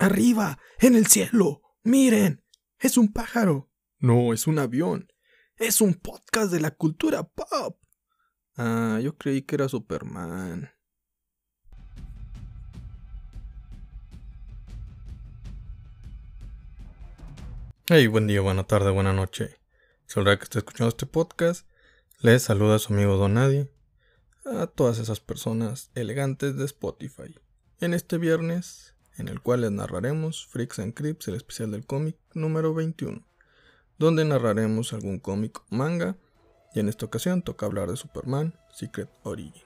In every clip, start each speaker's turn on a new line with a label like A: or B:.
A: Arriba, en el cielo. Miren, es un pájaro. No, es un avión. Es un podcast de la cultura pop. Ah, yo creí que era Superman. Hey, buen día, buena tarde, buena noche. Sabrá que está escuchando este podcast. Les saluda a su amigo Don Nadie. A todas esas personas elegantes de Spotify. En este viernes, en el cual les narraremos Freaks and Crips, el especial del cómic número 21, donde narraremos algún cómic manga. Y en esta ocasión toca hablar de Superman Secret Origin.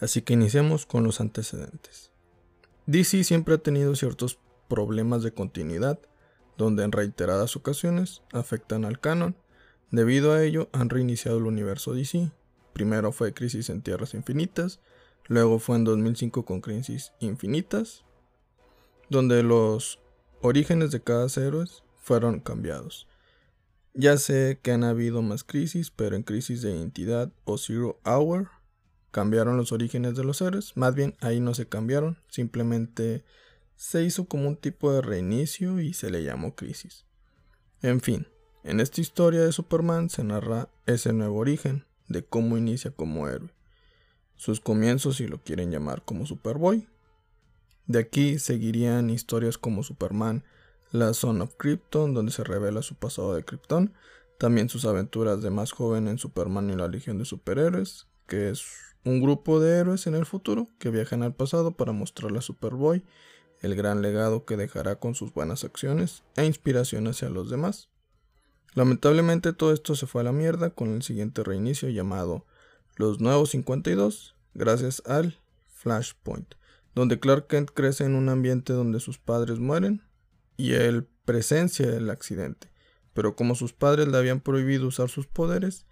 A: Así que iniciemos con los antecedentes. DC siempre ha tenido ciertos problemas de continuidad donde en reiteradas ocasiones afectan al canon. Debido a ello han reiniciado el universo DC. Primero fue Crisis en Tierras Infinitas, luego fue en 2005 con Crisis Infinitas, donde los orígenes de cada héroe fueron cambiados. Ya sé que han habido más crisis, pero en Crisis de Identidad o Zero Hour cambiaron los orígenes de los héroes. Más bien ahí no se cambiaron, simplemente se hizo como un tipo de reinicio y se le llamó crisis. En fin, en esta historia de Superman se narra ese nuevo origen de cómo inicia como héroe, sus comienzos si lo quieren llamar como Superboy. De aquí seguirían historias como Superman, la Son of Krypton, donde se revela su pasado de Krypton, también sus aventuras de más joven en Superman y la Legión de Superhéroes, que es un grupo de héroes en el futuro que viajan al pasado para mostrarle a Superboy el gran legado que dejará con sus buenas acciones e inspiración hacia los demás. Lamentablemente todo esto se fue a la mierda con el siguiente reinicio llamado Los Nuevos 52, gracias al Flashpoint, donde Clark Kent crece en un ambiente donde sus padres mueren y él presencia el accidente, pero como sus padres le habían prohibido usar sus poderes,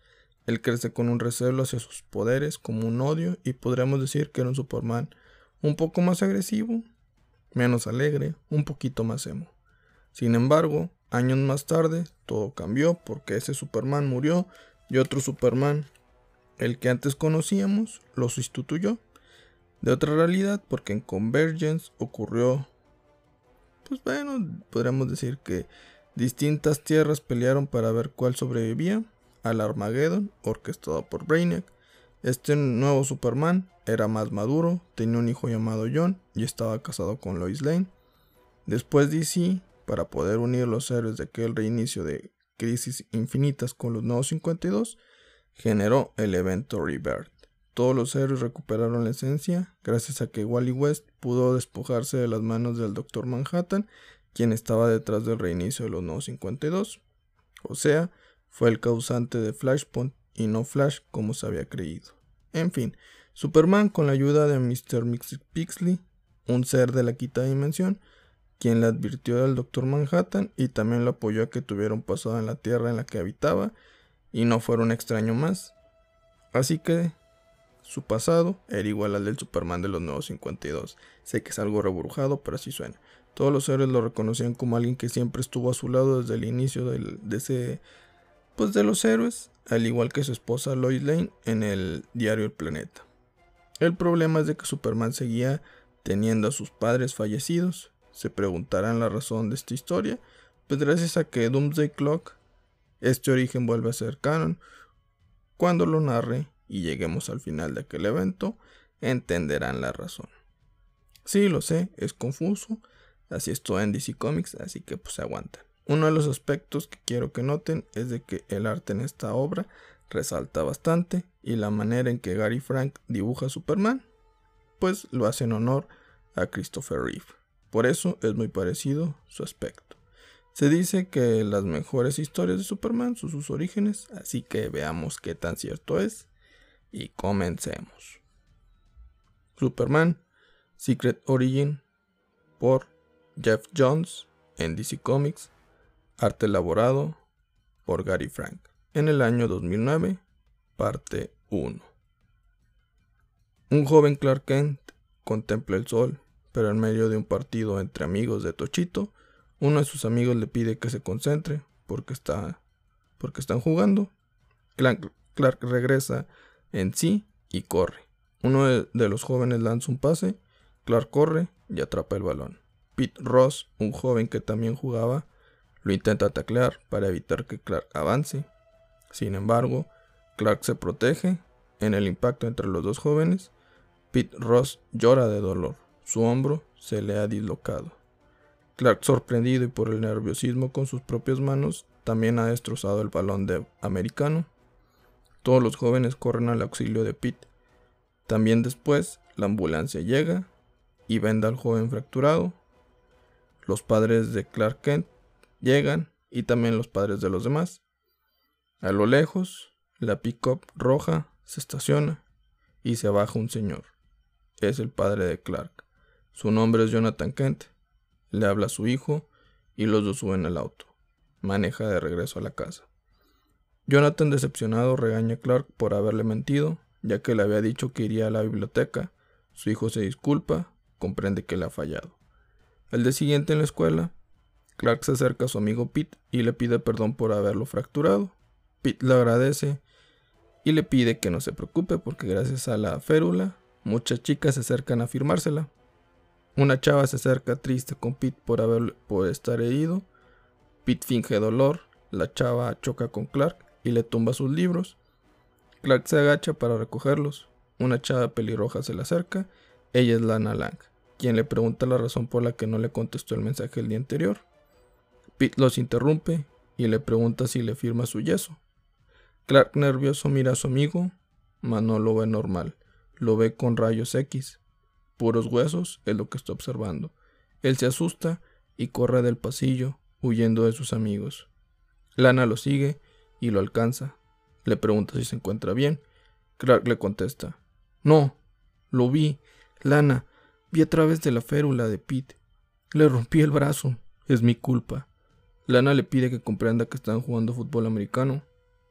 A: él crece con un recelo hacia sus poderes, como un odio, y podríamos decir que era un Superman un poco más agresivo, menos alegre, un poquito más emo. Sin embargo, años más tarde, todo cambió porque ese Superman murió y otro Superman, el que antes conocíamos, lo sustituyó de otra realidad porque en Convergence ocurrió, pues bueno, podríamos decir que distintas tierras pelearon para ver cuál sobrevivía al Armageddon orquestado por Brainiac este nuevo Superman era más maduro, tenía un hijo llamado John y estaba casado con Lois Lane. Después DC, para poder unir los héroes de aquel reinicio de Crisis Infinitas con los nuevos 52, generó el evento Rebirth. Todos los héroes recuperaron la esencia gracias a que Wally West pudo despojarse de las manos del Dr. Manhattan, quien estaba detrás del reinicio de los nuevos 52. O sea, fue el causante de Flashpoint y no Flash como se había creído. En fin, Superman con la ayuda de Mr. Pixley, un ser de la quinta dimensión, quien le advirtió al Dr. Manhattan y también lo apoyó a que tuviera un pasado en la Tierra en la que habitaba y no fuera un extraño más. Así que su pasado era igual al del Superman de los nuevos 52. Sé que es algo reburujado, pero así suena. Todos los héroes lo reconocían como alguien que siempre estuvo a su lado desde el inicio de ese pues de los héroes, al igual que su esposa Lois Lane en el diario El Planeta. El problema es de que Superman seguía teniendo a sus padres fallecidos. Se preguntarán la razón de esta historia, pues gracias a que Doomsday Clock, este origen vuelve a ser canon, cuando lo narre y lleguemos al final de aquel evento, entenderán la razón. Sí, lo sé, es confuso, así es todo en DC Comics, así que pues aguantan. Uno de los aspectos que quiero que noten es de que el arte en esta obra resalta bastante y la manera en que Gary Frank dibuja a Superman, pues lo hace en honor a Christopher Reeve. Por eso es muy parecido su aspecto. Se dice que las mejores historias de Superman son sus orígenes, así que veamos qué tan cierto es y comencemos. Superman Secret Origin por Jeff Jones en DC Comics Arte elaborado por Gary Frank. En el año 2009, parte 1. Un joven Clark Kent contempla el sol, pero en medio de un partido entre amigos de Tochito, uno de sus amigos le pide que se concentre porque está porque están jugando. Clark, regresa en sí y corre. Uno de, los jóvenes lanza un pase, Clark corre y atrapa el balón. Pete Ross, un joven que también jugaba, lo intenta taclear para evitar que Clark avance. Sin embargo, Clark se protege. En el impacto entre los dos jóvenes, Pete Ross llora de dolor. Su hombro se le ha dislocado. Clark, sorprendido y por el nerviosismo con sus propias manos, también ha destrozado el balón de americano. Todos los jóvenes corren al auxilio de Pete. También después, la ambulancia llega y venda al joven fracturado. Los padres de Clark Kent llegan y también los padres de los demás. A lo lejos, la pick-up roja se estaciona y se baja un señor. Es el padre de Clark. Su nombre es Jonathan Kent. Le habla a su hijo y los dos suben al auto. Maneja de regreso a la casa. Jonathan, decepcionado, regaña a Clark por haberle mentido, ya que le había dicho que iría a la biblioteca. Su hijo se disculpa, comprende que le ha fallado. El día siguiente en la escuela, Clark se acerca a su amigo Pete y le pide perdón por haberlo fracturado. Pete le agradece y le pide que no se preocupe porque gracias a la férula muchas chicas se acercan a firmársela. Una chava se acerca triste con Pete por, haber, por estar herido. Pete finge dolor, la chava choca con Clark y le tumba sus libros. Clark se agacha para recogerlos. Una chava pelirroja se le acerca. Ella es Lana Lang, quien le pregunta la razón por la que no le contestó el mensaje el día anterior. Pete los interrumpe y le pregunta si le firma su yeso. Clark nervioso mira a su amigo, mas no lo ve normal, lo ve con rayos X. Puros huesos es lo que está observando. Él se asusta y corre del pasillo, huyendo de sus amigos. Lana lo sigue y lo alcanza. Le pregunta si se encuentra bien. Clark le contesta, No, lo vi. Lana, vi a través de la férula de Pete. Le rompí el brazo. Es mi culpa. Lana le pide que comprenda que están jugando fútbol americano.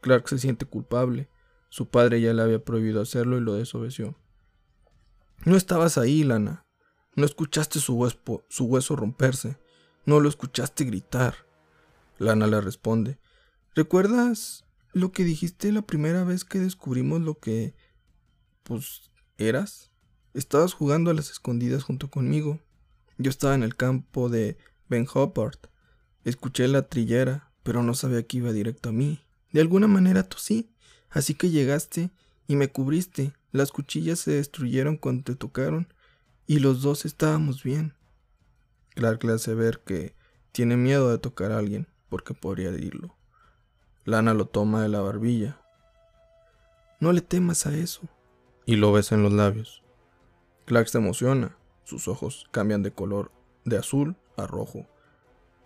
A: Clark se siente culpable. Su padre ya le había prohibido hacerlo y lo desobedeció. No estabas ahí, Lana. No escuchaste su hueso, su hueso romperse. No lo escuchaste gritar. Lana le responde. ¿Recuerdas lo que dijiste la primera vez que descubrimos lo que... pues... eras? Estabas jugando a las escondidas junto conmigo. Yo estaba en el campo de Ben Hubbard. Escuché la trillera, pero no sabía que iba directo a mí. De alguna manera tú sí. Así que llegaste y me cubriste. Las cuchillas se destruyeron cuando te tocaron y los dos estábamos bien. Clark le hace ver que tiene miedo de tocar a alguien porque podría herirlo. Lana lo toma de la barbilla. No le temas a eso. Y lo besa en los labios. Clark se emociona. Sus ojos cambian de color de azul a rojo.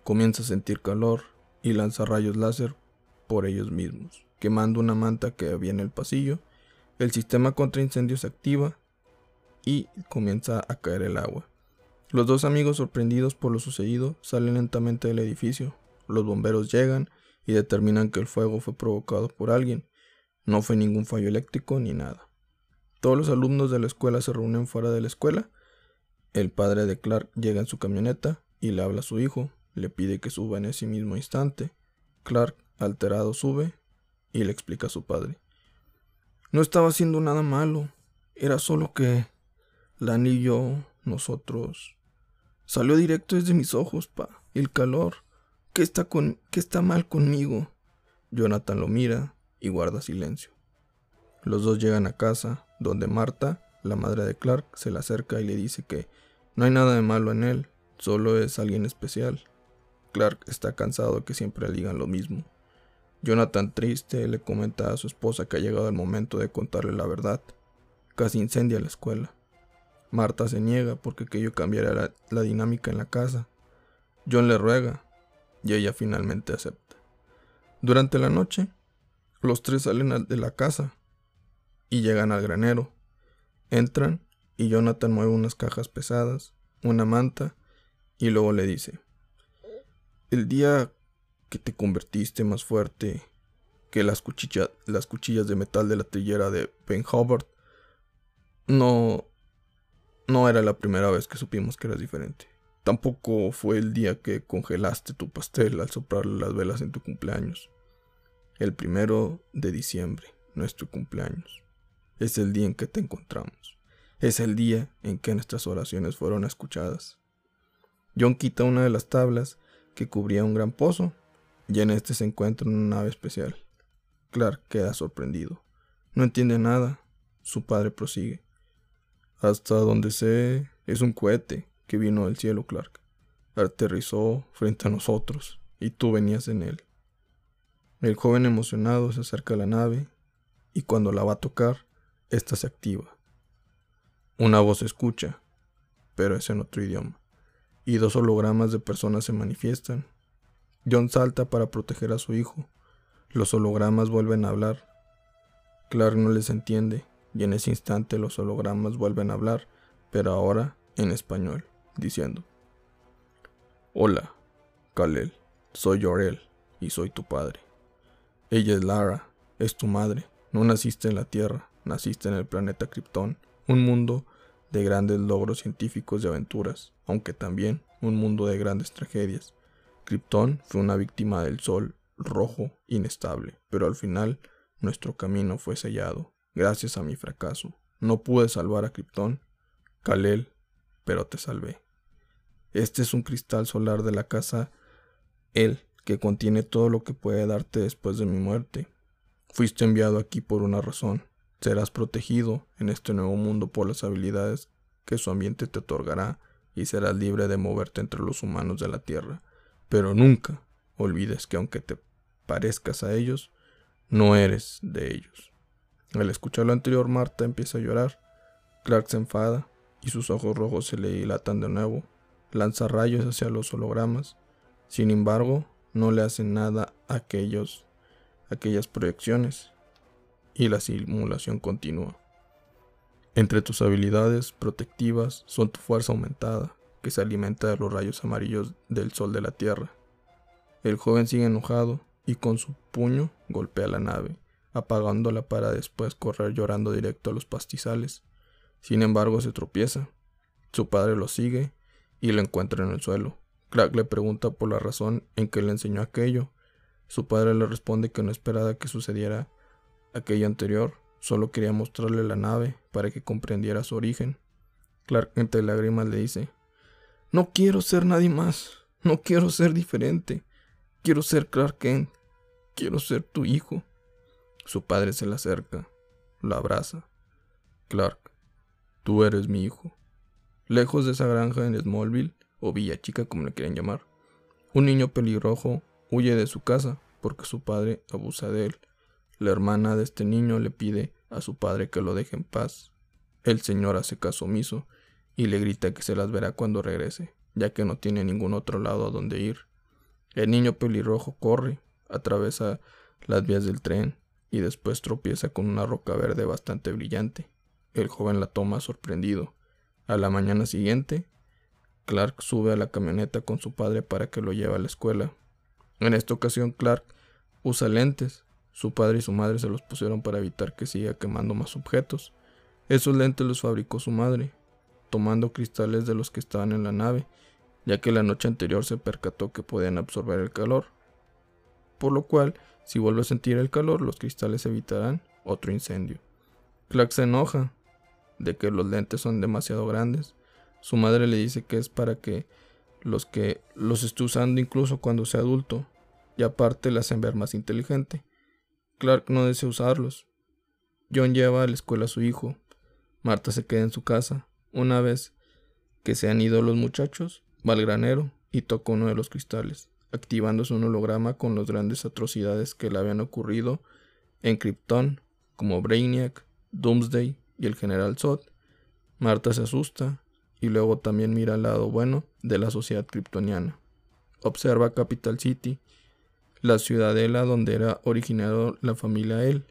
A: Comienza a sentir calor y lanza rayos láser por ellos mismos, quemando una manta que había en el pasillo. El sistema contra incendios se activa y comienza a caer el agua. Los dos amigos, sorprendidos por lo sucedido, salen lentamente del edificio. Los bomberos llegan y determinan que el fuego fue provocado por alguien. No fue ningún fallo eléctrico ni nada. Todos los alumnos de la escuela se reúnen fuera de la escuela. El padre de Clark llega en su camioneta y le habla a su hijo, le pide que suba en ese mismo instante. Clark, alterado, sube y le explica a su padre. No estaba haciendo nada malo. Era solo que Lani y yo, nosotros... Salió directo desde mis ojos, pa. El calor. ¿Qué está, con... ¿Qué está mal conmigo? Jonathan lo mira y guarda silencio. Los dos llegan a casa, donde Marta, la madre de Clark, se le acerca y le dice que no hay nada de malo en él, solo es alguien especial. Clark está cansado de que siempre le digan lo mismo. Jonathan, triste, le comenta a su esposa que ha llegado el momento de contarle la verdad. Casi incendia la escuela. Marta se niega porque aquello cambiará la, la dinámica en la casa. John le ruega y ella finalmente acepta. Durante la noche, los tres salen de la casa y llegan al granero. Entran y Jonathan mueve unas cajas pesadas, una manta y luego le dice, el día que te convertiste más fuerte que las, las cuchillas de metal de la trillera de Ben Hubbard, no, no era la primera vez que supimos que eras diferente. Tampoco fue el día que congelaste tu pastel al soplarle las velas en tu cumpleaños. El primero de diciembre, nuestro cumpleaños. Es el día en que te encontramos. Es el día en que nuestras oraciones fueron escuchadas. John quita una de las tablas que cubría un gran pozo y en este se encuentra una nave especial. Clark queda sorprendido. No entiende nada. Su padre prosigue. Hasta donde sé, es un cohete que vino del cielo, Clark. Aterrizó frente a nosotros y tú venías en él. El joven emocionado se acerca a la nave y cuando la va a tocar, ésta se activa. Una voz escucha, pero es en otro idioma, y dos hologramas de personas se manifiestan. John salta para proteger a su hijo. Los hologramas vuelven a hablar. Clark no les entiende, y en ese instante los hologramas vuelven a hablar, pero ahora en español, diciendo: Hola, Kalel, soy Yorel y soy tu padre. Ella es Lara, es tu madre. No naciste en la Tierra, naciste en el planeta Krypton, un mundo de grandes logros científicos y aventuras, aunque también un mundo de grandes tragedias. Krypton fue una víctima del sol rojo inestable, pero al final nuestro camino fue sellado, gracias a mi fracaso. No pude salvar a Krypton, Kalel, pero te salvé. Este es un cristal solar de la casa El, que contiene todo lo que puede darte después de mi muerte. Fuiste enviado aquí por una razón. Serás protegido en este nuevo mundo por las habilidades que su ambiente te otorgará y serás libre de moverte entre los humanos de la Tierra. Pero nunca olvides que aunque te parezcas a ellos, no eres de ellos. Al escuchar lo anterior, Marta empieza a llorar. Clark se enfada y sus ojos rojos se le dilatan de nuevo. Lanza rayos hacia los hologramas. Sin embargo, no le hacen nada a aquellos aquellas proyecciones y la simulación continúa. Entre tus habilidades protectivas son tu fuerza aumentada, que se alimenta de los rayos amarillos del sol de la Tierra. El joven sigue enojado y con su puño golpea la nave, apagándola para después correr llorando directo a los pastizales. Sin embargo, se tropieza. Su padre lo sigue y lo encuentra en el suelo. Clark le pregunta por la razón en que le enseñó aquello, su padre le responde que no esperaba que sucediera aquello anterior, solo quería mostrarle la nave para que comprendiera su origen. Clark entre lágrimas le dice, No quiero ser nadie más, no quiero ser diferente, quiero ser Clark Kent, quiero ser tu hijo. Su padre se le acerca, la abraza. Clark, tú eres mi hijo. Lejos de esa granja en Smallville, o Villa Chica como le quieren llamar, un niño pelirrojo Huye de su casa porque su padre abusa de él. La hermana de este niño le pide a su padre que lo deje en paz. El señor hace caso omiso y le grita que se las verá cuando regrese, ya que no tiene ningún otro lado a donde ir. El niño pelirrojo corre, atraviesa las vías del tren y después tropieza con una roca verde bastante brillante. El joven la toma sorprendido. A la mañana siguiente, Clark sube a la camioneta con su padre para que lo lleve a la escuela, en esta ocasión Clark usa lentes. Su padre y su madre se los pusieron para evitar que siga quemando más objetos. Esos lentes los fabricó su madre, tomando cristales de los que estaban en la nave, ya que la noche anterior se percató que podían absorber el calor. Por lo cual, si vuelve a sentir el calor, los cristales evitarán otro incendio. Clark se enoja de que los lentes son demasiado grandes. Su madre le dice que es para que los que los esté usando incluso cuando sea adulto, y aparte le hacen ver más inteligente. Clark no desea usarlos. John lleva a la escuela a su hijo. Marta se queda en su casa. Una vez que se han ido los muchachos, va al granero y toca uno de los cristales, activándose un holograma con las grandes atrocidades que le habían ocurrido en Krypton, como Brainiac, Doomsday y el General Zod. Marta se asusta y luego también mira al lado bueno de la sociedad kryptoniana. Observa Capital City, la ciudadela donde era originado la familia él.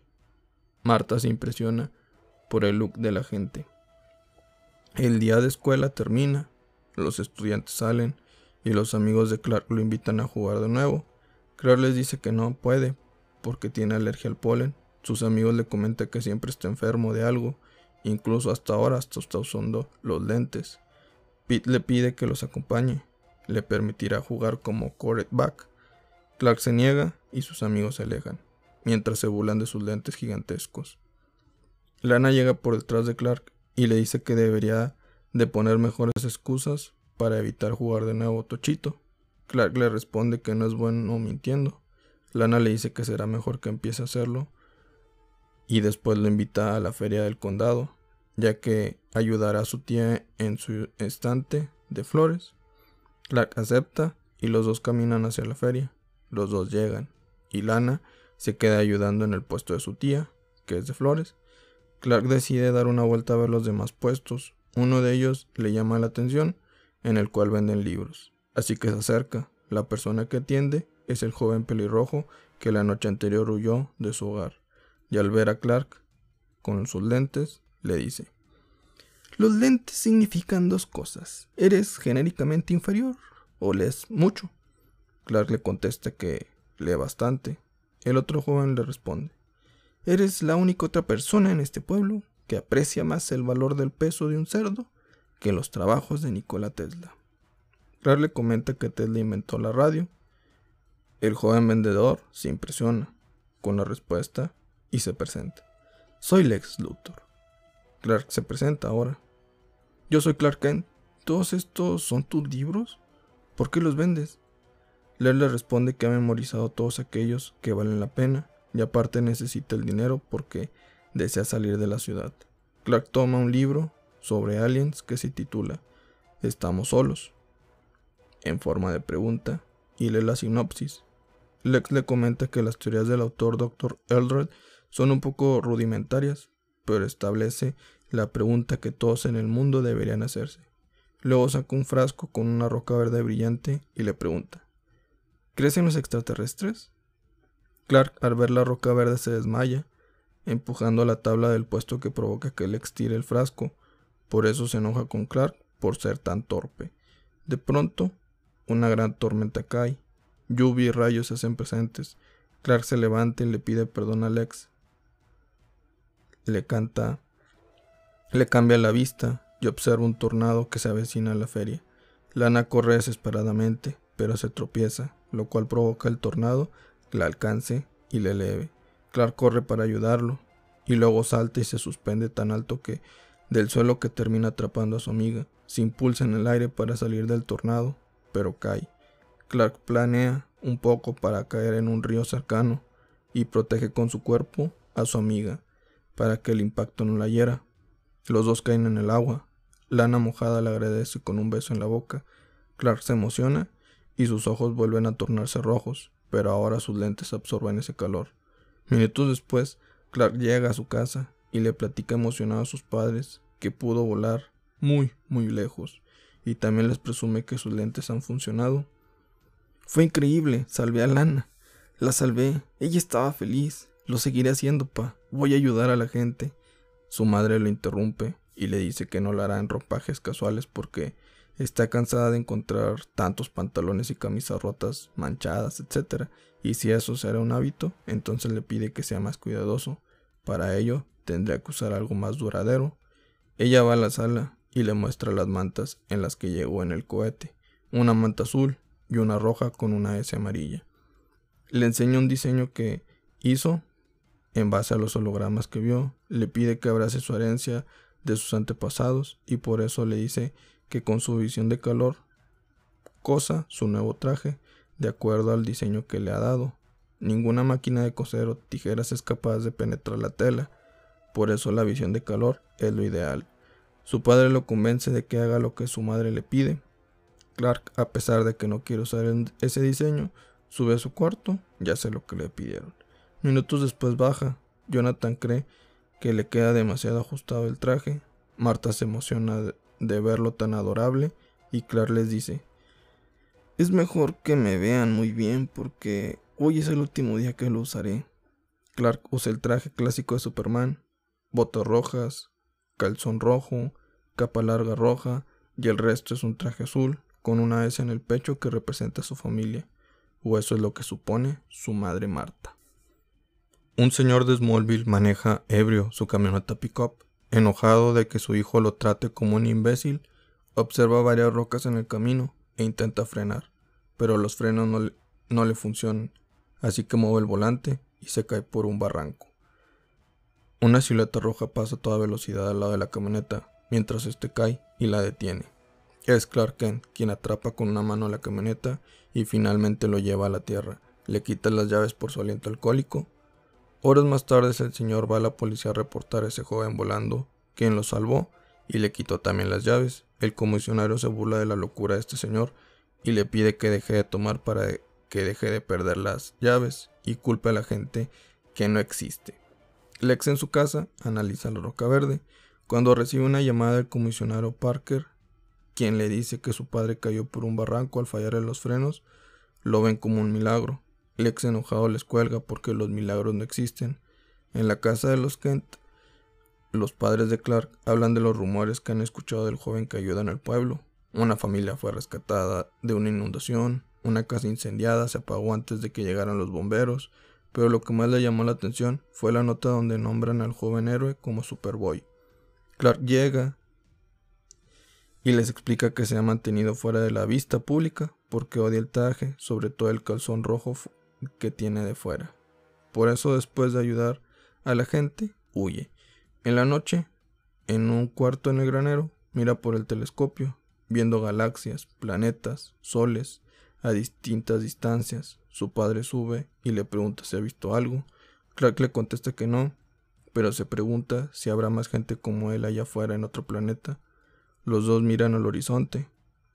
A: Marta se impresiona por el look de la gente. El día de escuela termina, los estudiantes salen y los amigos de Clark lo invitan a jugar de nuevo. Clark les dice que no puede porque tiene alergia al polen. Sus amigos le comentan que siempre está enfermo de algo Incluso hasta ahora hasta está usando los lentes. Pete le pide que los acompañe. Le permitirá jugar como quarterback. Clark se niega y sus amigos se alejan, mientras se burlan de sus lentes gigantescos. Lana llega por detrás de Clark y le dice que debería de poner mejores excusas para evitar jugar de nuevo Tochito. Clark le responde que no es bueno mintiendo. Lana le dice que será mejor que empiece a hacerlo y después lo invita a la feria del condado, ya que ayudará a su tía en su estante de flores. Clark acepta y los dos caminan hacia la feria. Los dos llegan y Lana se queda ayudando en el puesto de su tía, que es de flores. Clark decide dar una vuelta a ver los demás puestos. Uno de ellos le llama la atención, en el cual venden libros. Así que se acerca. La persona que atiende es el joven pelirrojo que la noche anterior huyó de su hogar. Y al ver a Clark con sus lentes, le dice, Los lentes significan dos cosas. Eres genéricamente inferior o lees mucho. Clark le contesta que lee bastante. El otro joven le responde, Eres la única otra persona en este pueblo que aprecia más el valor del peso de un cerdo que los trabajos de Nikola Tesla. Clark le comenta que Tesla inventó la radio. El joven vendedor se impresiona con la respuesta y se presenta. Soy Lex Luthor. Clark se presenta ahora. Yo soy Clark Kent. ¿Todos estos son tus libros? ¿Por qué los vendes? Lex le responde que ha memorizado todos aquellos que valen la pena y aparte necesita el dinero porque desea salir de la ciudad. Clark toma un libro sobre aliens que se titula Estamos solos en forma de pregunta y lee la sinopsis. Lex le comenta que las teorías del autor Dr. Eldred son un poco rudimentarias, pero establece la pregunta que todos en el mundo deberían hacerse. Luego saca un frasco con una roca verde brillante y le pregunta, ¿Crees en los extraterrestres? Clark al ver la roca verde se desmaya, empujando la tabla del puesto que provoca que Lex tire el frasco, por eso se enoja con Clark por ser tan torpe. De pronto, una gran tormenta cae. Lluvia y rayos se hacen presentes. Clark se levanta y le pide perdón a Lex. Le canta. Le cambia la vista y observa un tornado que se avecina a la feria. Lana corre desesperadamente, pero se tropieza, lo cual provoca el tornado la alcance y le eleve. Clark corre para ayudarlo, y luego salta y se suspende tan alto que del suelo que termina atrapando a su amiga. Se impulsa en el aire para salir del tornado pero cae. Clark planea un poco para caer en un río cercano y protege con su cuerpo a su amiga para que el impacto no la hiera. Los dos caen en el agua. Lana mojada le agradece con un beso en la boca. Clark se emociona y sus ojos vuelven a tornarse rojos, pero ahora sus lentes absorben ese calor. Minutos después, Clark llega a su casa y le platica emocionado a sus padres que pudo volar muy, muy lejos y también les presume que sus lentes han funcionado. Fue increíble, salvé a Lana. La salvé, ella estaba feliz. Lo seguiré haciendo, pa. Voy a ayudar a la gente. Su madre lo interrumpe y le dice que no lo hará en ropajes casuales porque está cansada de encontrar tantos pantalones y camisas rotas, manchadas, etc. Y si eso será un hábito, entonces le pide que sea más cuidadoso. Para ello, tendría que usar algo más duradero. Ella va a la sala y le muestra las mantas en las que llegó en el cohete, una manta azul y una roja con una S amarilla. Le enseña un diseño que hizo en base a los hologramas que vio, le pide que abrace su herencia de sus antepasados y por eso le dice que con su visión de calor cosa su nuevo traje de acuerdo al diseño que le ha dado. Ninguna máquina de coser o tijeras es capaz de penetrar la tela, por eso la visión de calor es lo ideal. Su padre lo convence de que haga lo que su madre le pide. Clark, a pesar de que no quiere usar ese diseño, sube a su cuarto y hace lo que le pidieron. Minutos después baja. Jonathan cree que le queda demasiado ajustado el traje. Marta se emociona de verlo tan adorable y Clark les dice, es mejor que me vean muy bien porque hoy es el último día que lo usaré. Clark usa el traje clásico de Superman, botas rojas, calzón rojo, capa larga roja y el resto es un traje azul con una S en el pecho que representa a su familia, o eso es lo que supone su madre Marta. Un señor de Smallville maneja ebrio su camioneta pickup, enojado de que su hijo lo trate como un imbécil, observa varias rocas en el camino e intenta frenar, pero los frenos no le, no le funcionan, así que mueve el volante y se cae por un barranco. Una silueta roja pasa a toda velocidad al lado de la camioneta, mientras este cae y la detiene. Es Clark Kent quien atrapa con una mano la camioneta y finalmente lo lleva a la tierra. Le quita las llaves por su aliento alcohólico. Horas más tarde el señor va a la policía a reportar a ese joven volando, quien lo salvó y le quitó también las llaves. El comisionario se burla de la locura de este señor y le pide que deje de tomar para que deje de perder las llaves y culpe a la gente que no existe. Lex en su casa analiza la roca verde cuando recibe una llamada del comisionario Parker, quien le dice que su padre cayó por un barranco al fallar en los frenos, lo ven como un milagro. Lex enojado les cuelga porque los milagros no existen. En la casa de los Kent, los padres de Clark hablan de los rumores que han escuchado del joven que ayuda en el pueblo. Una familia fue rescatada de una inundación, una casa incendiada se apagó antes de que llegaran los bomberos, pero lo que más le llamó la atención fue la nota donde nombran al joven héroe como Superboy. Clark llega y les explica que se ha mantenido fuera de la vista pública porque odia el traje, sobre todo el calzón rojo que tiene de fuera. Por eso después de ayudar a la gente, huye. En la noche, en un cuarto en el granero, mira por el telescopio, viendo galaxias, planetas, soles, a distintas distancias. Su padre sube y le pregunta si ha visto algo. Clark le contesta que no, pero se pregunta si habrá más gente como él allá afuera en otro planeta. Los dos miran al horizonte.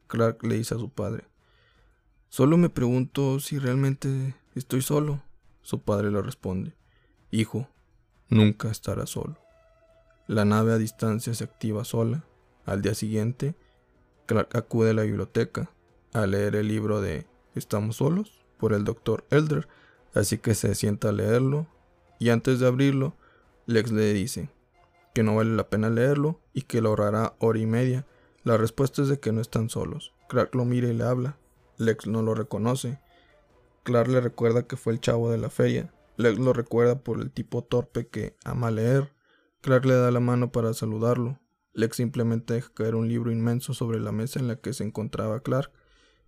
A: Clark le dice a su padre, Solo me pregunto si realmente estoy solo. Su padre le responde, Hijo, nunca estarás solo. La nave a distancia se activa sola. Al día siguiente, Clark acude a la biblioteca a leer el libro de Estamos solos por el doctor Elder, así que se sienta a leerlo y antes de abrirlo, Lex le dice que no vale la pena leerlo y que lo ahorrará hora y media. La respuesta es de que no están solos. Clark lo mira y le habla. Lex no lo reconoce. Clark le recuerda que fue el chavo de la feria. Lex lo recuerda por el tipo torpe que ama leer. Clark le da la mano para saludarlo. Lex simplemente deja caer un libro inmenso sobre la mesa en la que se encontraba Clark.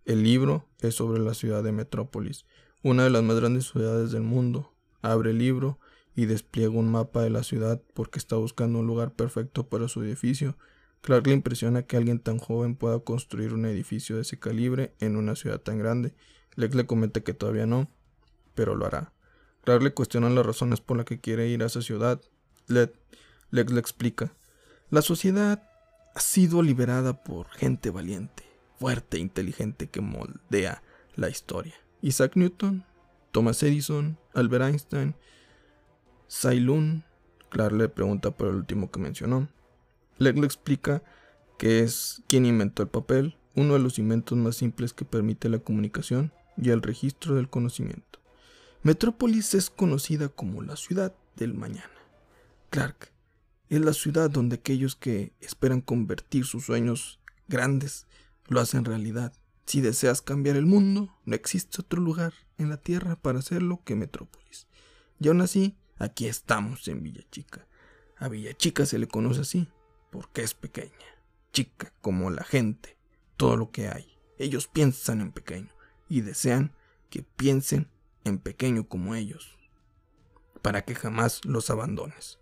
A: El libro es sobre la ciudad de Metrópolis, una de las más grandes ciudades del mundo. Abre el libro y despliega un mapa de la ciudad porque está buscando un lugar perfecto para su edificio. Clark le impresiona que alguien tan joven pueda construir un edificio de ese calibre en una ciudad tan grande. Lex le comenta que todavía no, pero lo hará. Clark le cuestiona las razones por las que quiere ir a esa ciudad. Lex le explica. La sociedad ha sido liberada por gente valiente fuerte e inteligente que moldea la historia. Isaac Newton, Thomas Edison, Albert Einstein, Sailun. Clark le pregunta por el último que mencionó. Lex le explica que es quien inventó el papel, uno de los inventos más simples que permite la comunicación y el registro del conocimiento. Metrópolis es conocida como la ciudad del mañana. Clark es la ciudad donde aquellos que esperan convertir sus sueños grandes lo hacen realidad. Si deseas cambiar el mundo, no existe otro lugar en la tierra para hacerlo que Metrópolis. Y aún así, aquí estamos en Villa Chica. A Villa Chica se le conoce así, porque es pequeña, chica como la gente, todo lo que hay. Ellos piensan en pequeño y desean que piensen en pequeño como ellos, para que jamás los abandones.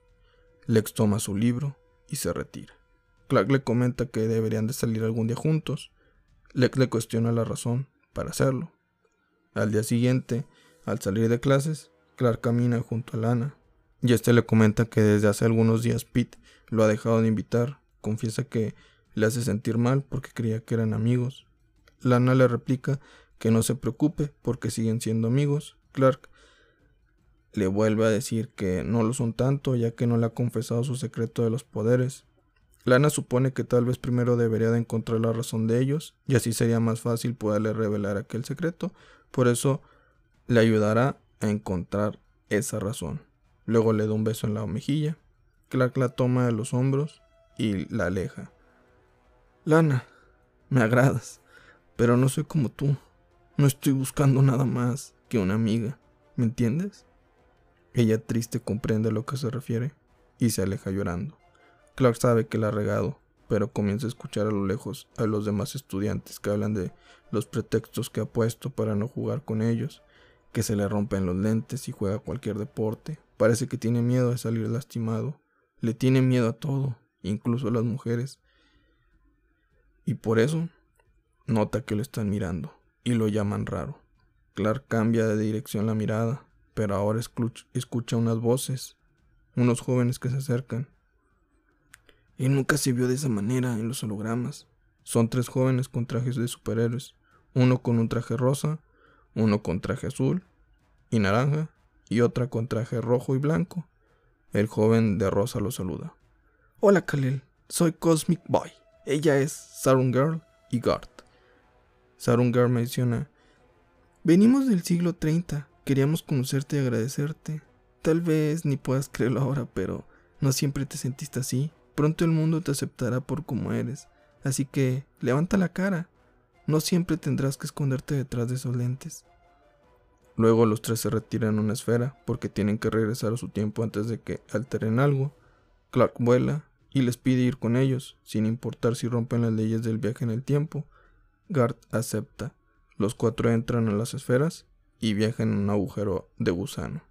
A: Lex toma su libro y se retira. Clark le comenta que deberían de salir algún día juntos, Lex le cuestiona la razón para hacerlo. Al día siguiente, al salir de clases, Clark camina junto a Lana, y este le comenta que desde hace algunos días Pete lo ha dejado de invitar, confiesa que le hace sentir mal porque creía que eran amigos. Lana le replica que no se preocupe porque siguen siendo amigos. Clark le vuelve a decir que no lo son tanto ya que no le ha confesado su secreto de los poderes Lana supone que tal vez primero debería de encontrar la razón de ellos y así sería más fácil poderle revelar aquel secreto. Por eso le ayudará a encontrar esa razón. Luego le da un beso en la mejilla. Clark la toma de los hombros y la aleja. Lana, me agradas, pero no soy como tú. No estoy buscando nada más que una amiga. ¿Me entiendes? Ella triste comprende a lo que se refiere y se aleja llorando. Clark sabe que la ha regado, pero comienza a escuchar a lo lejos a los demás estudiantes que hablan de los pretextos que ha puesto para no jugar con ellos, que se le rompen los lentes y juega cualquier deporte. Parece que tiene miedo de salir lastimado. Le tiene miedo a todo, incluso a las mujeres. y por eso nota que lo están mirando y lo llaman raro. Clark cambia de dirección la mirada, pero ahora escucha unas voces, unos jóvenes que se acercan. Él nunca se vio de esa manera en los hologramas. Son tres jóvenes con trajes de superhéroes, uno con un traje rosa, uno con traje azul y naranja, y otra con traje rojo y blanco. El joven de rosa lo saluda. Hola Khalil, soy Cosmic Boy. Ella es Sarun Girl y Gart. Sarun Girl menciona, venimos del siglo 30, queríamos conocerte y agradecerte. Tal vez ni puedas creerlo ahora, pero no siempre te sentiste así. Pronto el mundo te aceptará por como eres. Así que levanta la cara. No siempre tendrás que esconderte detrás de esos lentes. Luego los tres se retiran a una esfera porque tienen que regresar a su tiempo antes de que alteren algo. Clark vuela y les pide ir con ellos, sin importar si rompen las leyes del viaje en el tiempo. Gart acepta. Los cuatro entran a las esferas y viajan en un agujero de gusano.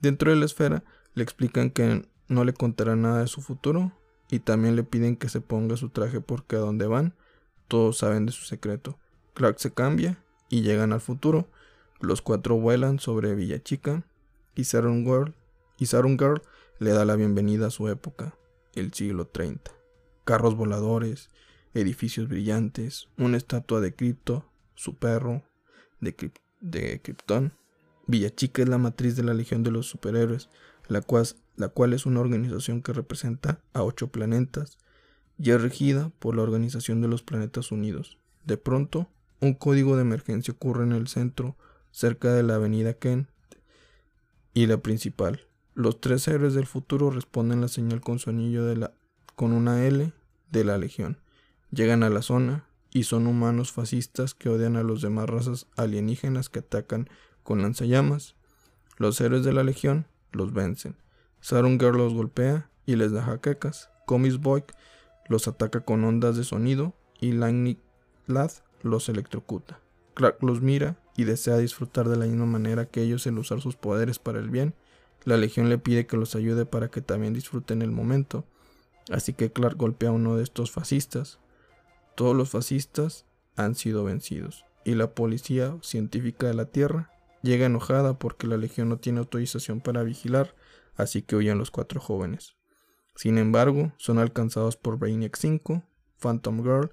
A: Dentro de la esfera le explican que no le contará nada de su futuro y también le piden que se ponga su traje porque a donde van todos saben de su secreto. Clark se cambia y llegan al futuro los cuatro vuelan sobre Villa Chica y Saturn Girl, y Girl le da la bienvenida a su época, el siglo 30. Carros voladores, edificios brillantes, una estatua de Crypto, su perro, de, de Krypton. Villa Chica es la matriz de la Legión de los Superhéroes, la cual, la cual es una organización que representa a ocho planetas y es regida por la Organización de los Planetas Unidos. De pronto, un código de emergencia ocurre en el centro cerca de la avenida Kent y la principal. Los tres héroes del futuro responden la señal con su anillo de la, con una L de la Legión. Llegan a la zona y son humanos fascistas que odian a los demás razas alienígenas que atacan con lanzallamas. Los héroes de la Legión los vencen. Girl los golpea y les da jaquecas. Comis Boy los ataca con ondas de sonido y Lightning Lad los electrocuta. Clark los mira y desea disfrutar de la misma manera que ellos el usar sus poderes para el bien. La Legión le pide que los ayude para que también disfruten el momento. Así que Clark golpea a uno de estos fascistas. Todos los fascistas han sido vencidos y la policía científica de la Tierra llega enojada porque la Legión no tiene autorización para vigilar, así que huyen los cuatro jóvenes. Sin embargo, son alcanzados por Brainiac 5, Phantom Girl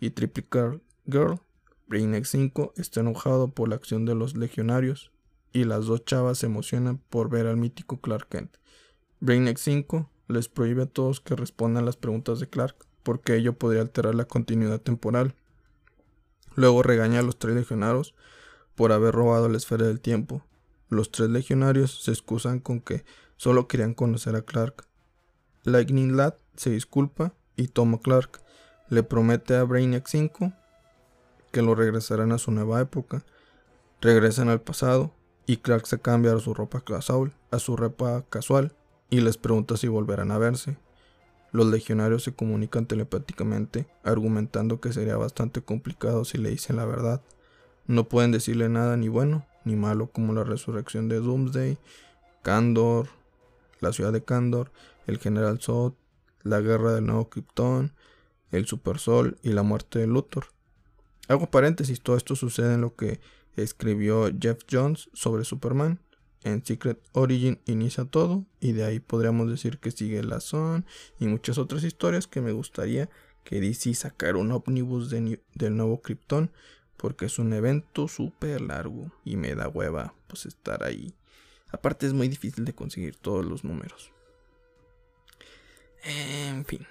A: y Triple Girl, Brainiac 5 está enojado por la acción de los legionarios y las dos chavas se emocionan por ver al mítico Clark Kent. Brainiac 5 les prohíbe a todos que respondan las preguntas de Clark porque ello podría alterar la continuidad temporal. Luego regaña a los tres legionarios por haber robado la esfera del tiempo. Los tres legionarios se excusan con que solo querían conocer a Clark. Lightning Lad se disculpa y toma Clark. Le promete a Brainiac 5 que lo regresarán a su nueva época. Regresan al pasado y Clark se cambia a su ropa casual, a su ropa casual y les pregunta si volverán a verse. Los legionarios se comunican telepáticamente, argumentando que sería bastante complicado si le dicen la verdad. No pueden decirle nada ni bueno ni malo como la resurrección de Doomsday, Kandor, la ciudad de Kandor, el general Zod, la guerra del nuevo Krypton, el Supersol y la muerte de Luthor. Hago paréntesis, todo esto sucede en lo que escribió Jeff Jones sobre Superman. En Secret Origin inicia todo y de ahí podríamos decir que sigue la Son y muchas otras historias que me gustaría que DC sacara un ómnibus del nuevo Krypton porque es un evento súper largo y me da hueva pues estar ahí. Aparte es muy difícil de conseguir todos los números. En fin.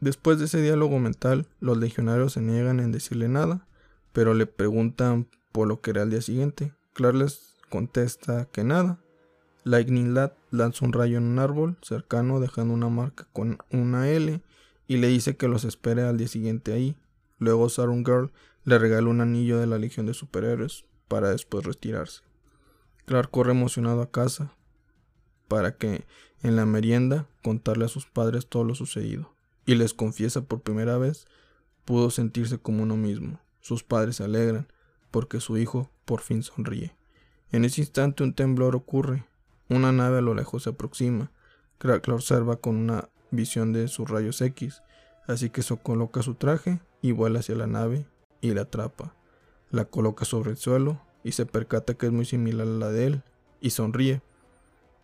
A: Después de ese diálogo mental, los legionarios se niegan en decirle nada, pero le preguntan por lo que era el día siguiente. Clark les contesta que nada. Lightning Lad lanza un rayo en un árbol cercano dejando una marca con una L y le dice que los espere al día siguiente ahí. Luego Sarun Girl le regala un anillo de la Legión de Superhéroes para después retirarse. Clark corre emocionado a casa para que en la merienda contarle a sus padres todo lo sucedido y les confiesa por primera vez, pudo sentirse como uno mismo. Sus padres se alegran porque su hijo por fin sonríe. En ese instante un temblor ocurre. Una nave a lo lejos se aproxima. Crack la observa con una visión de sus rayos X. así que se coloca su traje y vuela hacia la nave y la atrapa. La coloca sobre el suelo y se percata que es muy similar a la de él y sonríe.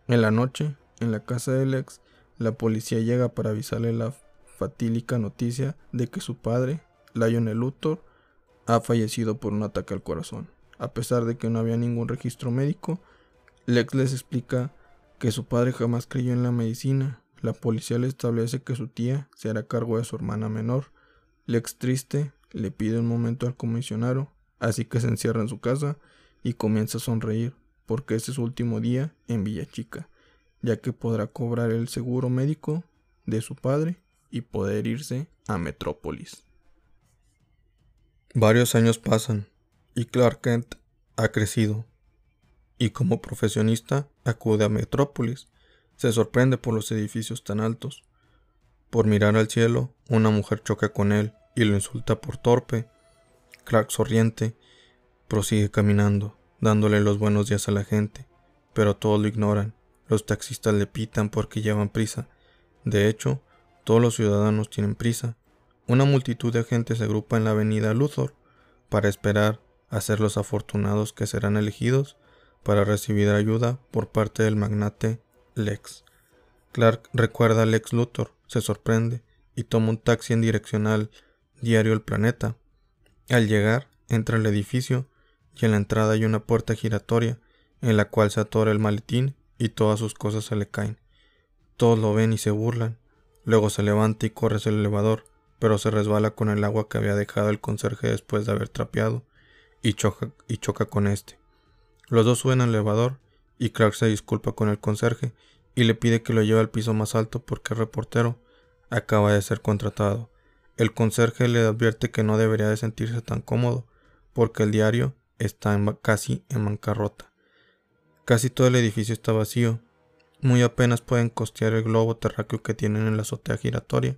A: En la noche, en la casa del ex, la policía llega para avisarle la fatídica noticia de que su padre, Lionel Luthor, ha fallecido por un ataque al corazón. A pesar de que no había ningún registro médico, Lex les explica que su padre jamás creyó en la medicina. La policía le establece que su tía se hará cargo de su hermana menor. Lex triste le pide un momento al comisionado, así que se encierra en su casa y comienza a sonreír, porque ese es su último día en Villa Chica, ya que podrá cobrar el seguro médico de su padre y poder irse a Metrópolis. Varios años pasan y Clark Kent ha crecido y como profesionista acude a Metrópolis. Se sorprende por los edificios tan altos. Por mirar al cielo, una mujer choca con él y lo insulta por torpe. Clark sonriente prosigue caminando, dándole los buenos días a la gente, pero todos lo ignoran. Los taxistas le pitan porque llevan prisa. De hecho, todos los ciudadanos tienen prisa. Una multitud de gente se agrupa en la avenida Luthor para esperar a ser los afortunados que serán elegidos para recibir ayuda por parte del magnate Lex. Clark recuerda a Lex Luthor, se sorprende y toma un taxi en dirección al diario El Planeta. Al llegar, entra al edificio y en la entrada hay una puerta giratoria en la cual se atora el maletín y todas sus cosas se le caen. Todos lo ven y se burlan. Luego se levanta y corre hacia el elevador, pero se resbala con el agua que había dejado el conserje después de haber trapeado y choca, y choca con este. Los dos suben al elevador y Clark se disculpa con el conserje y le pide que lo lleve al piso más alto porque el reportero acaba de ser contratado. El conserje le advierte que no debería de sentirse tan cómodo porque el diario está casi en bancarrota. Casi todo el edificio está vacío. Muy apenas pueden costear el globo terráqueo que tienen en la azotea giratoria.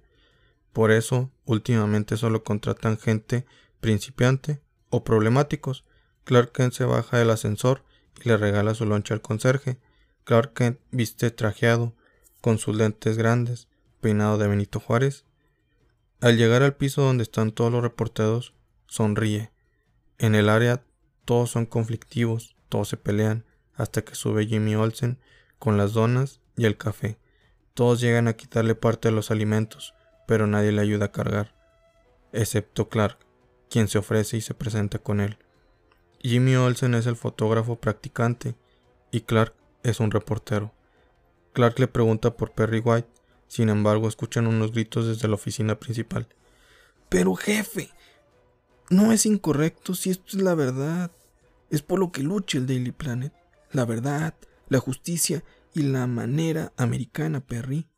A: Por eso, últimamente solo contratan gente principiante o problemáticos. Clark Kent se baja del ascensor y le regala su loncha al conserje. Clark viste trajeado, con sus lentes grandes, peinado de Benito Juárez. Al llegar al piso donde están todos los reporteros, sonríe. En el área todos son conflictivos, todos se pelean, hasta que sube Jimmy Olsen con las donas y el café. Todos llegan a quitarle parte de los alimentos, pero nadie le ayuda a cargar, excepto Clark, quien se ofrece y se presenta con él. Jimmy Olsen es el fotógrafo practicante y Clark es un reportero. Clark le pregunta por Perry White, sin embargo escuchan unos gritos desde la oficina principal. Pero jefe, no es incorrecto si esto es la verdad. Es por lo que lucha el Daily Planet. La verdad, la justicia y la manera americana, Perry.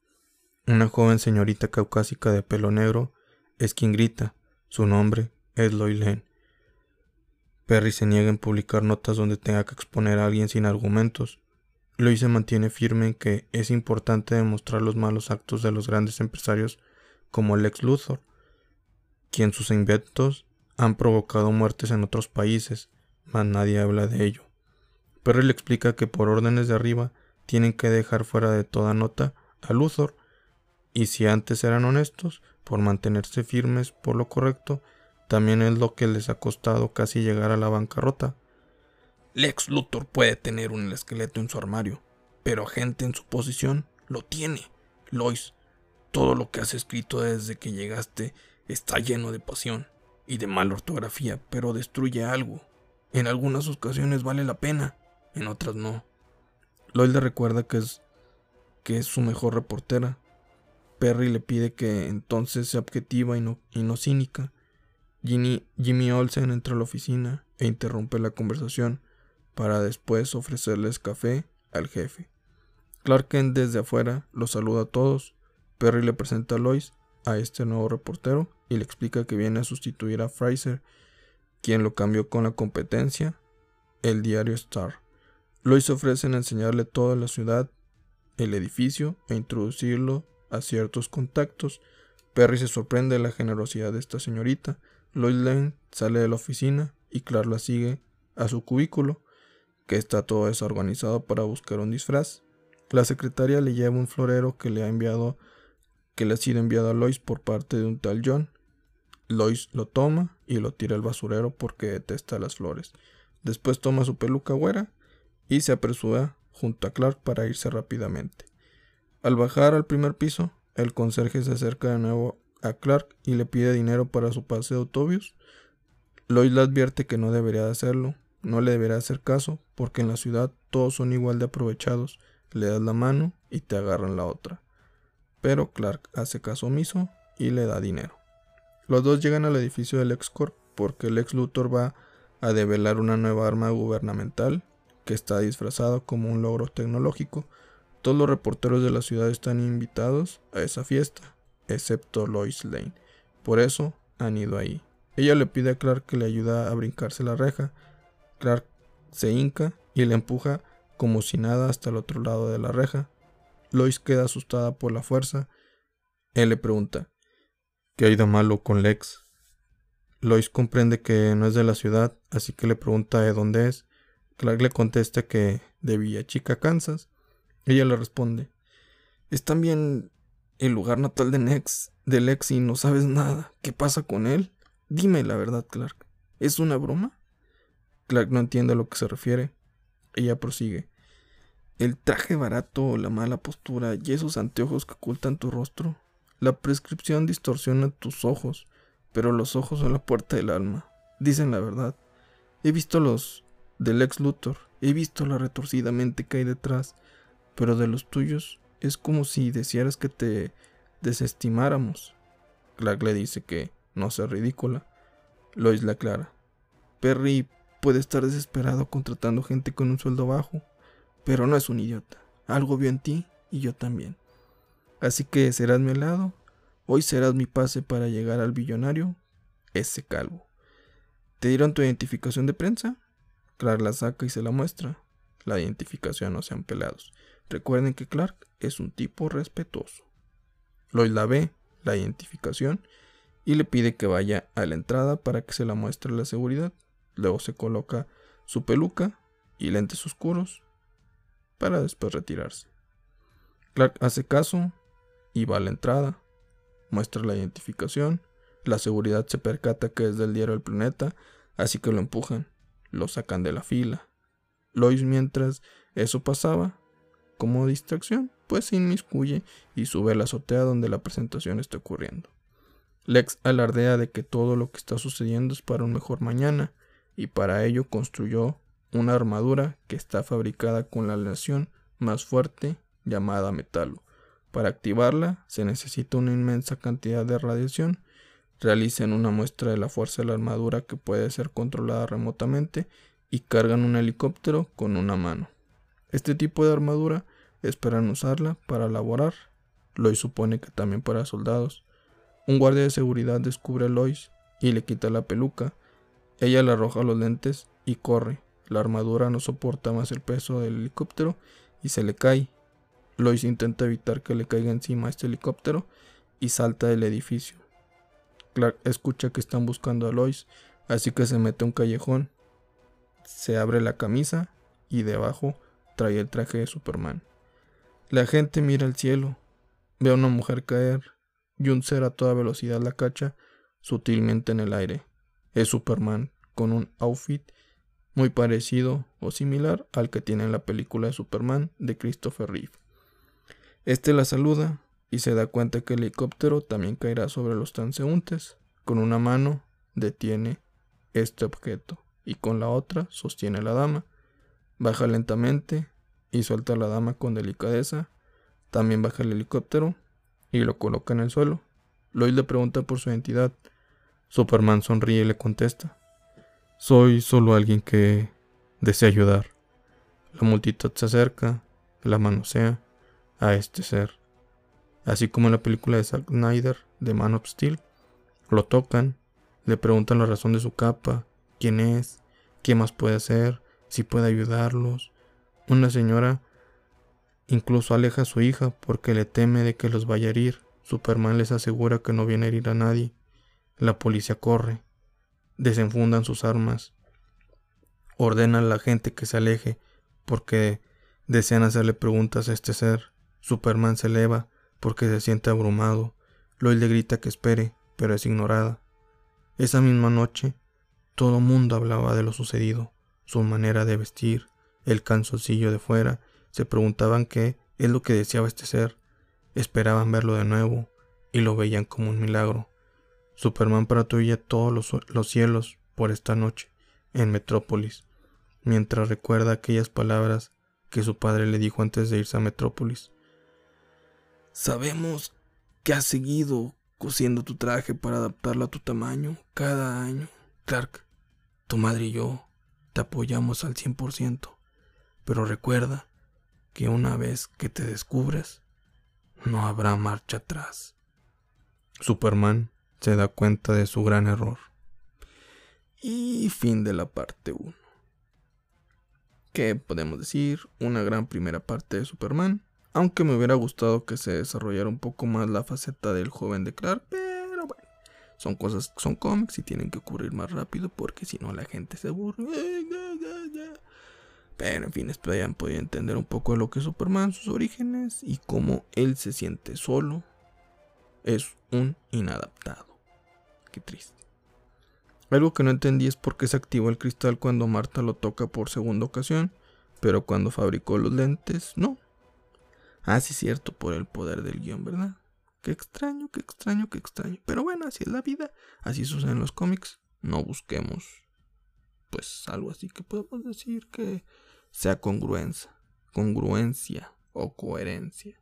A: Una joven señorita caucásica de pelo negro es quien grita. Su nombre es Loy Perry se niega en publicar notas donde tenga que exponer a alguien sin argumentos. Loy se mantiene firme en que es importante demostrar los malos actos de los grandes empresarios como Lex Luthor, quien sus inventos han provocado muertes en otros países, mas nadie habla de ello. Perry le explica que por órdenes de arriba tienen que dejar fuera de toda nota a Luthor, y si antes eran honestos por mantenerse firmes por lo correcto, también es lo que les ha costado casi llegar a la bancarrota. Lex Luthor puede tener un esqueleto en su armario, pero gente en su posición lo tiene. Lois, todo lo que has escrito desde que llegaste está lleno de pasión y de mala ortografía, pero destruye algo. En algunas ocasiones vale la pena, en otras no. Lois le recuerda que es que es su mejor reportera. Perry le pide que entonces sea objetiva y no, y no cínica Jimmy Olsen entra a la oficina e interrumpe la conversación para después ofrecerles café al jefe. Clark Kent desde afuera los saluda a todos. Perry le presenta a Lois a este nuevo reportero y le explica que viene a sustituir a Fraser, quien lo cambió con la competencia, el diario Star. Lois ofrece enseñarle toda la ciudad, el edificio e introducirlo a ciertos contactos. Perry se sorprende de la generosidad de esta señorita, Lois Lane sale de la oficina y Clark la sigue a su cubículo, que está todo desorganizado para buscar un disfraz. La secretaria le lleva un florero que le ha enviado que le ha sido enviado a Lois por parte de un tal John. Lois lo toma y lo tira al basurero porque detesta las flores. Después toma su peluca güera y se apresura junto a Clark para irse rápidamente. Al bajar al primer piso, el conserje se acerca de nuevo a Clark y le pide dinero para su pase de autobús. Lois le advierte que no debería hacerlo, no le deberá hacer caso, porque en la ciudad todos son igual de aprovechados, le das la mano y te agarran la otra. Pero Clark hace caso omiso y le da dinero. Los dos llegan al edificio del ExCorp porque el ex Luthor va a develar una nueva arma gubernamental que está disfrazado como un logro tecnológico. Todos los reporteros de la ciudad están invitados a esa fiesta, excepto Lois Lane. Por eso han ido ahí. Ella le pide a Clark que le ayude a brincarse la reja. Clark se hinca y le empuja como si nada hasta el otro lado de la reja. Lois queda asustada por la fuerza. Él le pregunta, ¿qué ha ido malo con Lex? Lois comprende que no es de la ciudad, así que le pregunta de dónde es. Clark le contesta que de Villa Chica, Kansas. Ella le responde, es también el lugar natal de Nex, de Lex y no sabes nada. ¿Qué pasa con él? Dime la verdad, Clark. ¿Es una broma? Clark no entiende a lo que se refiere. Ella prosigue. El traje barato, la mala postura y esos anteojos que ocultan tu rostro. La prescripción distorsiona tus ojos, pero los ojos son la puerta del alma. Dicen la verdad. He visto los del ex Luthor, he visto la retorcida mente que hay detrás, pero de los tuyos es como si desearas que te desestimáramos. Clark le dice que no sea ridícula. Lois le aclara. Perry puede estar desesperado contratando gente con un sueldo bajo, pero no es un idiota. Algo vio en ti y yo también. Así que serás mi lado. Hoy serás mi pase para llegar al billonario, ese calvo. ¿Te dieron tu identificación de prensa? Clark la saca y se la muestra. La identificación no sean pelados. Recuerden que Clark es un tipo respetuoso. Lois la ve, la identificación, y le pide que vaya a la entrada para que se la muestre la seguridad. Luego se coloca su peluca y lentes oscuros para después retirarse. Clark hace caso y va a la entrada, muestra la identificación, la seguridad se percata que es del diario El Planeta, así que lo empujan lo sacan de la fila. Lois, mientras eso pasaba, como distracción, pues se inmiscuye y sube a la azotea donde la presentación está ocurriendo. Lex alardea de que todo lo que está sucediendo es para un mejor mañana, y para ello construyó una armadura que está fabricada con la aleación más fuerte llamada metalo. Para activarla se necesita una inmensa cantidad de radiación realizan una muestra de la fuerza de la armadura que puede ser controlada remotamente y cargan un helicóptero con una mano. Este tipo de armadura esperan usarla para laborar. Lois supone que también para soldados. Un guardia de seguridad descubre a Lois y le quita la peluca. Ella le arroja los lentes y corre. La armadura no soporta más el peso del helicóptero y se le cae. Lois intenta evitar que le caiga encima este helicóptero y salta del edificio. Clark escucha que están buscando a Lois, así que se mete a un callejón. Se abre la camisa y debajo trae el traje de Superman. La gente mira al cielo, ve a una mujer caer y un ser a toda velocidad la cacha sutilmente en el aire. Es Superman, con un outfit muy parecido o similar al que tiene en la película de Superman de Christopher Reeve. Este la saluda y se da cuenta que el helicóptero también caerá sobre los transeúntes. Con una mano detiene este objeto y con la otra sostiene a la dama. Baja lentamente y suelta a la dama con delicadeza. También baja el helicóptero y lo coloca en el suelo. Lois le pregunta por su identidad. Superman sonríe y le contesta. Soy solo alguien que desea ayudar. La multitud se acerca, la manosea a este ser así como en la película de Zack Snyder de Man of Steel. Lo tocan, le preguntan la razón de su capa, quién es, qué más puede hacer, si puede ayudarlos. Una señora incluso aleja a su hija porque le teme de que los vaya a herir. Superman les asegura que no viene a herir a nadie. La policía corre, desenfundan sus armas, ordenan a la gente que se aleje porque desean hacerle preguntas a este ser. Superman se eleva, porque se siente abrumado. Lois le grita que espere, pero es ignorada. Esa misma noche, todo mundo hablaba de lo sucedido, su manera de vestir, el canzoncillo de fuera, se preguntaban qué es lo que deseaba este ser, esperaban verlo de nuevo y lo veían como un milagro. Superman patrulla todos los, los cielos por esta noche en Metrópolis, mientras recuerda aquellas palabras que su padre le dijo antes de irse a Metrópolis. Sabemos que has seguido cosiendo tu traje para adaptarlo a tu tamaño cada año. Clark, tu madre y yo te apoyamos al 100%, pero recuerda que una vez que te descubres, no habrá marcha atrás. Superman se da cuenta de su gran error. Y fin de la parte 1. ¿Qué podemos decir? Una gran primera parte de Superman. Aunque me hubiera gustado que se desarrollara un poco más la faceta del joven de Clark, pero bueno, son cosas, son cómics y tienen que ocurrir más rápido porque si no la gente se aburre. Pero en fin, espero hayan podido entender un poco de lo que es Superman, sus orígenes y cómo él se siente solo. Es un inadaptado. Qué triste. Algo que no entendí es por qué se activó el cristal cuando Marta lo toca por segunda ocasión, pero cuando fabricó los lentes, no. Ah, sí, cierto, por el poder del guion, ¿verdad? Qué extraño, qué extraño, qué extraño. Pero bueno, así es la vida, así sucede en los cómics. No busquemos, pues, algo así que podemos decir que sea congruencia, congruencia o coherencia.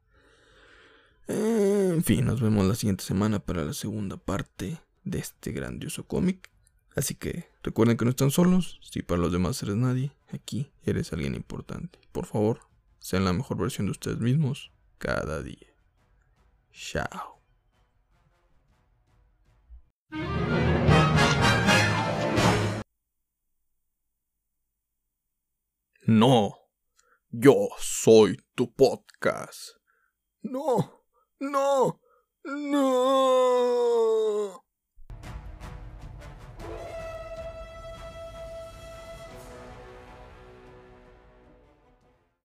A: En fin, nos vemos la siguiente semana para la segunda parte de este grandioso cómic. Así que recuerden que no están solos, si para los demás eres nadie, aquí eres alguien importante. Por favor, sean la mejor versión de ustedes mismos cada día. Chao. No, yo soy tu podcast. No, no, no.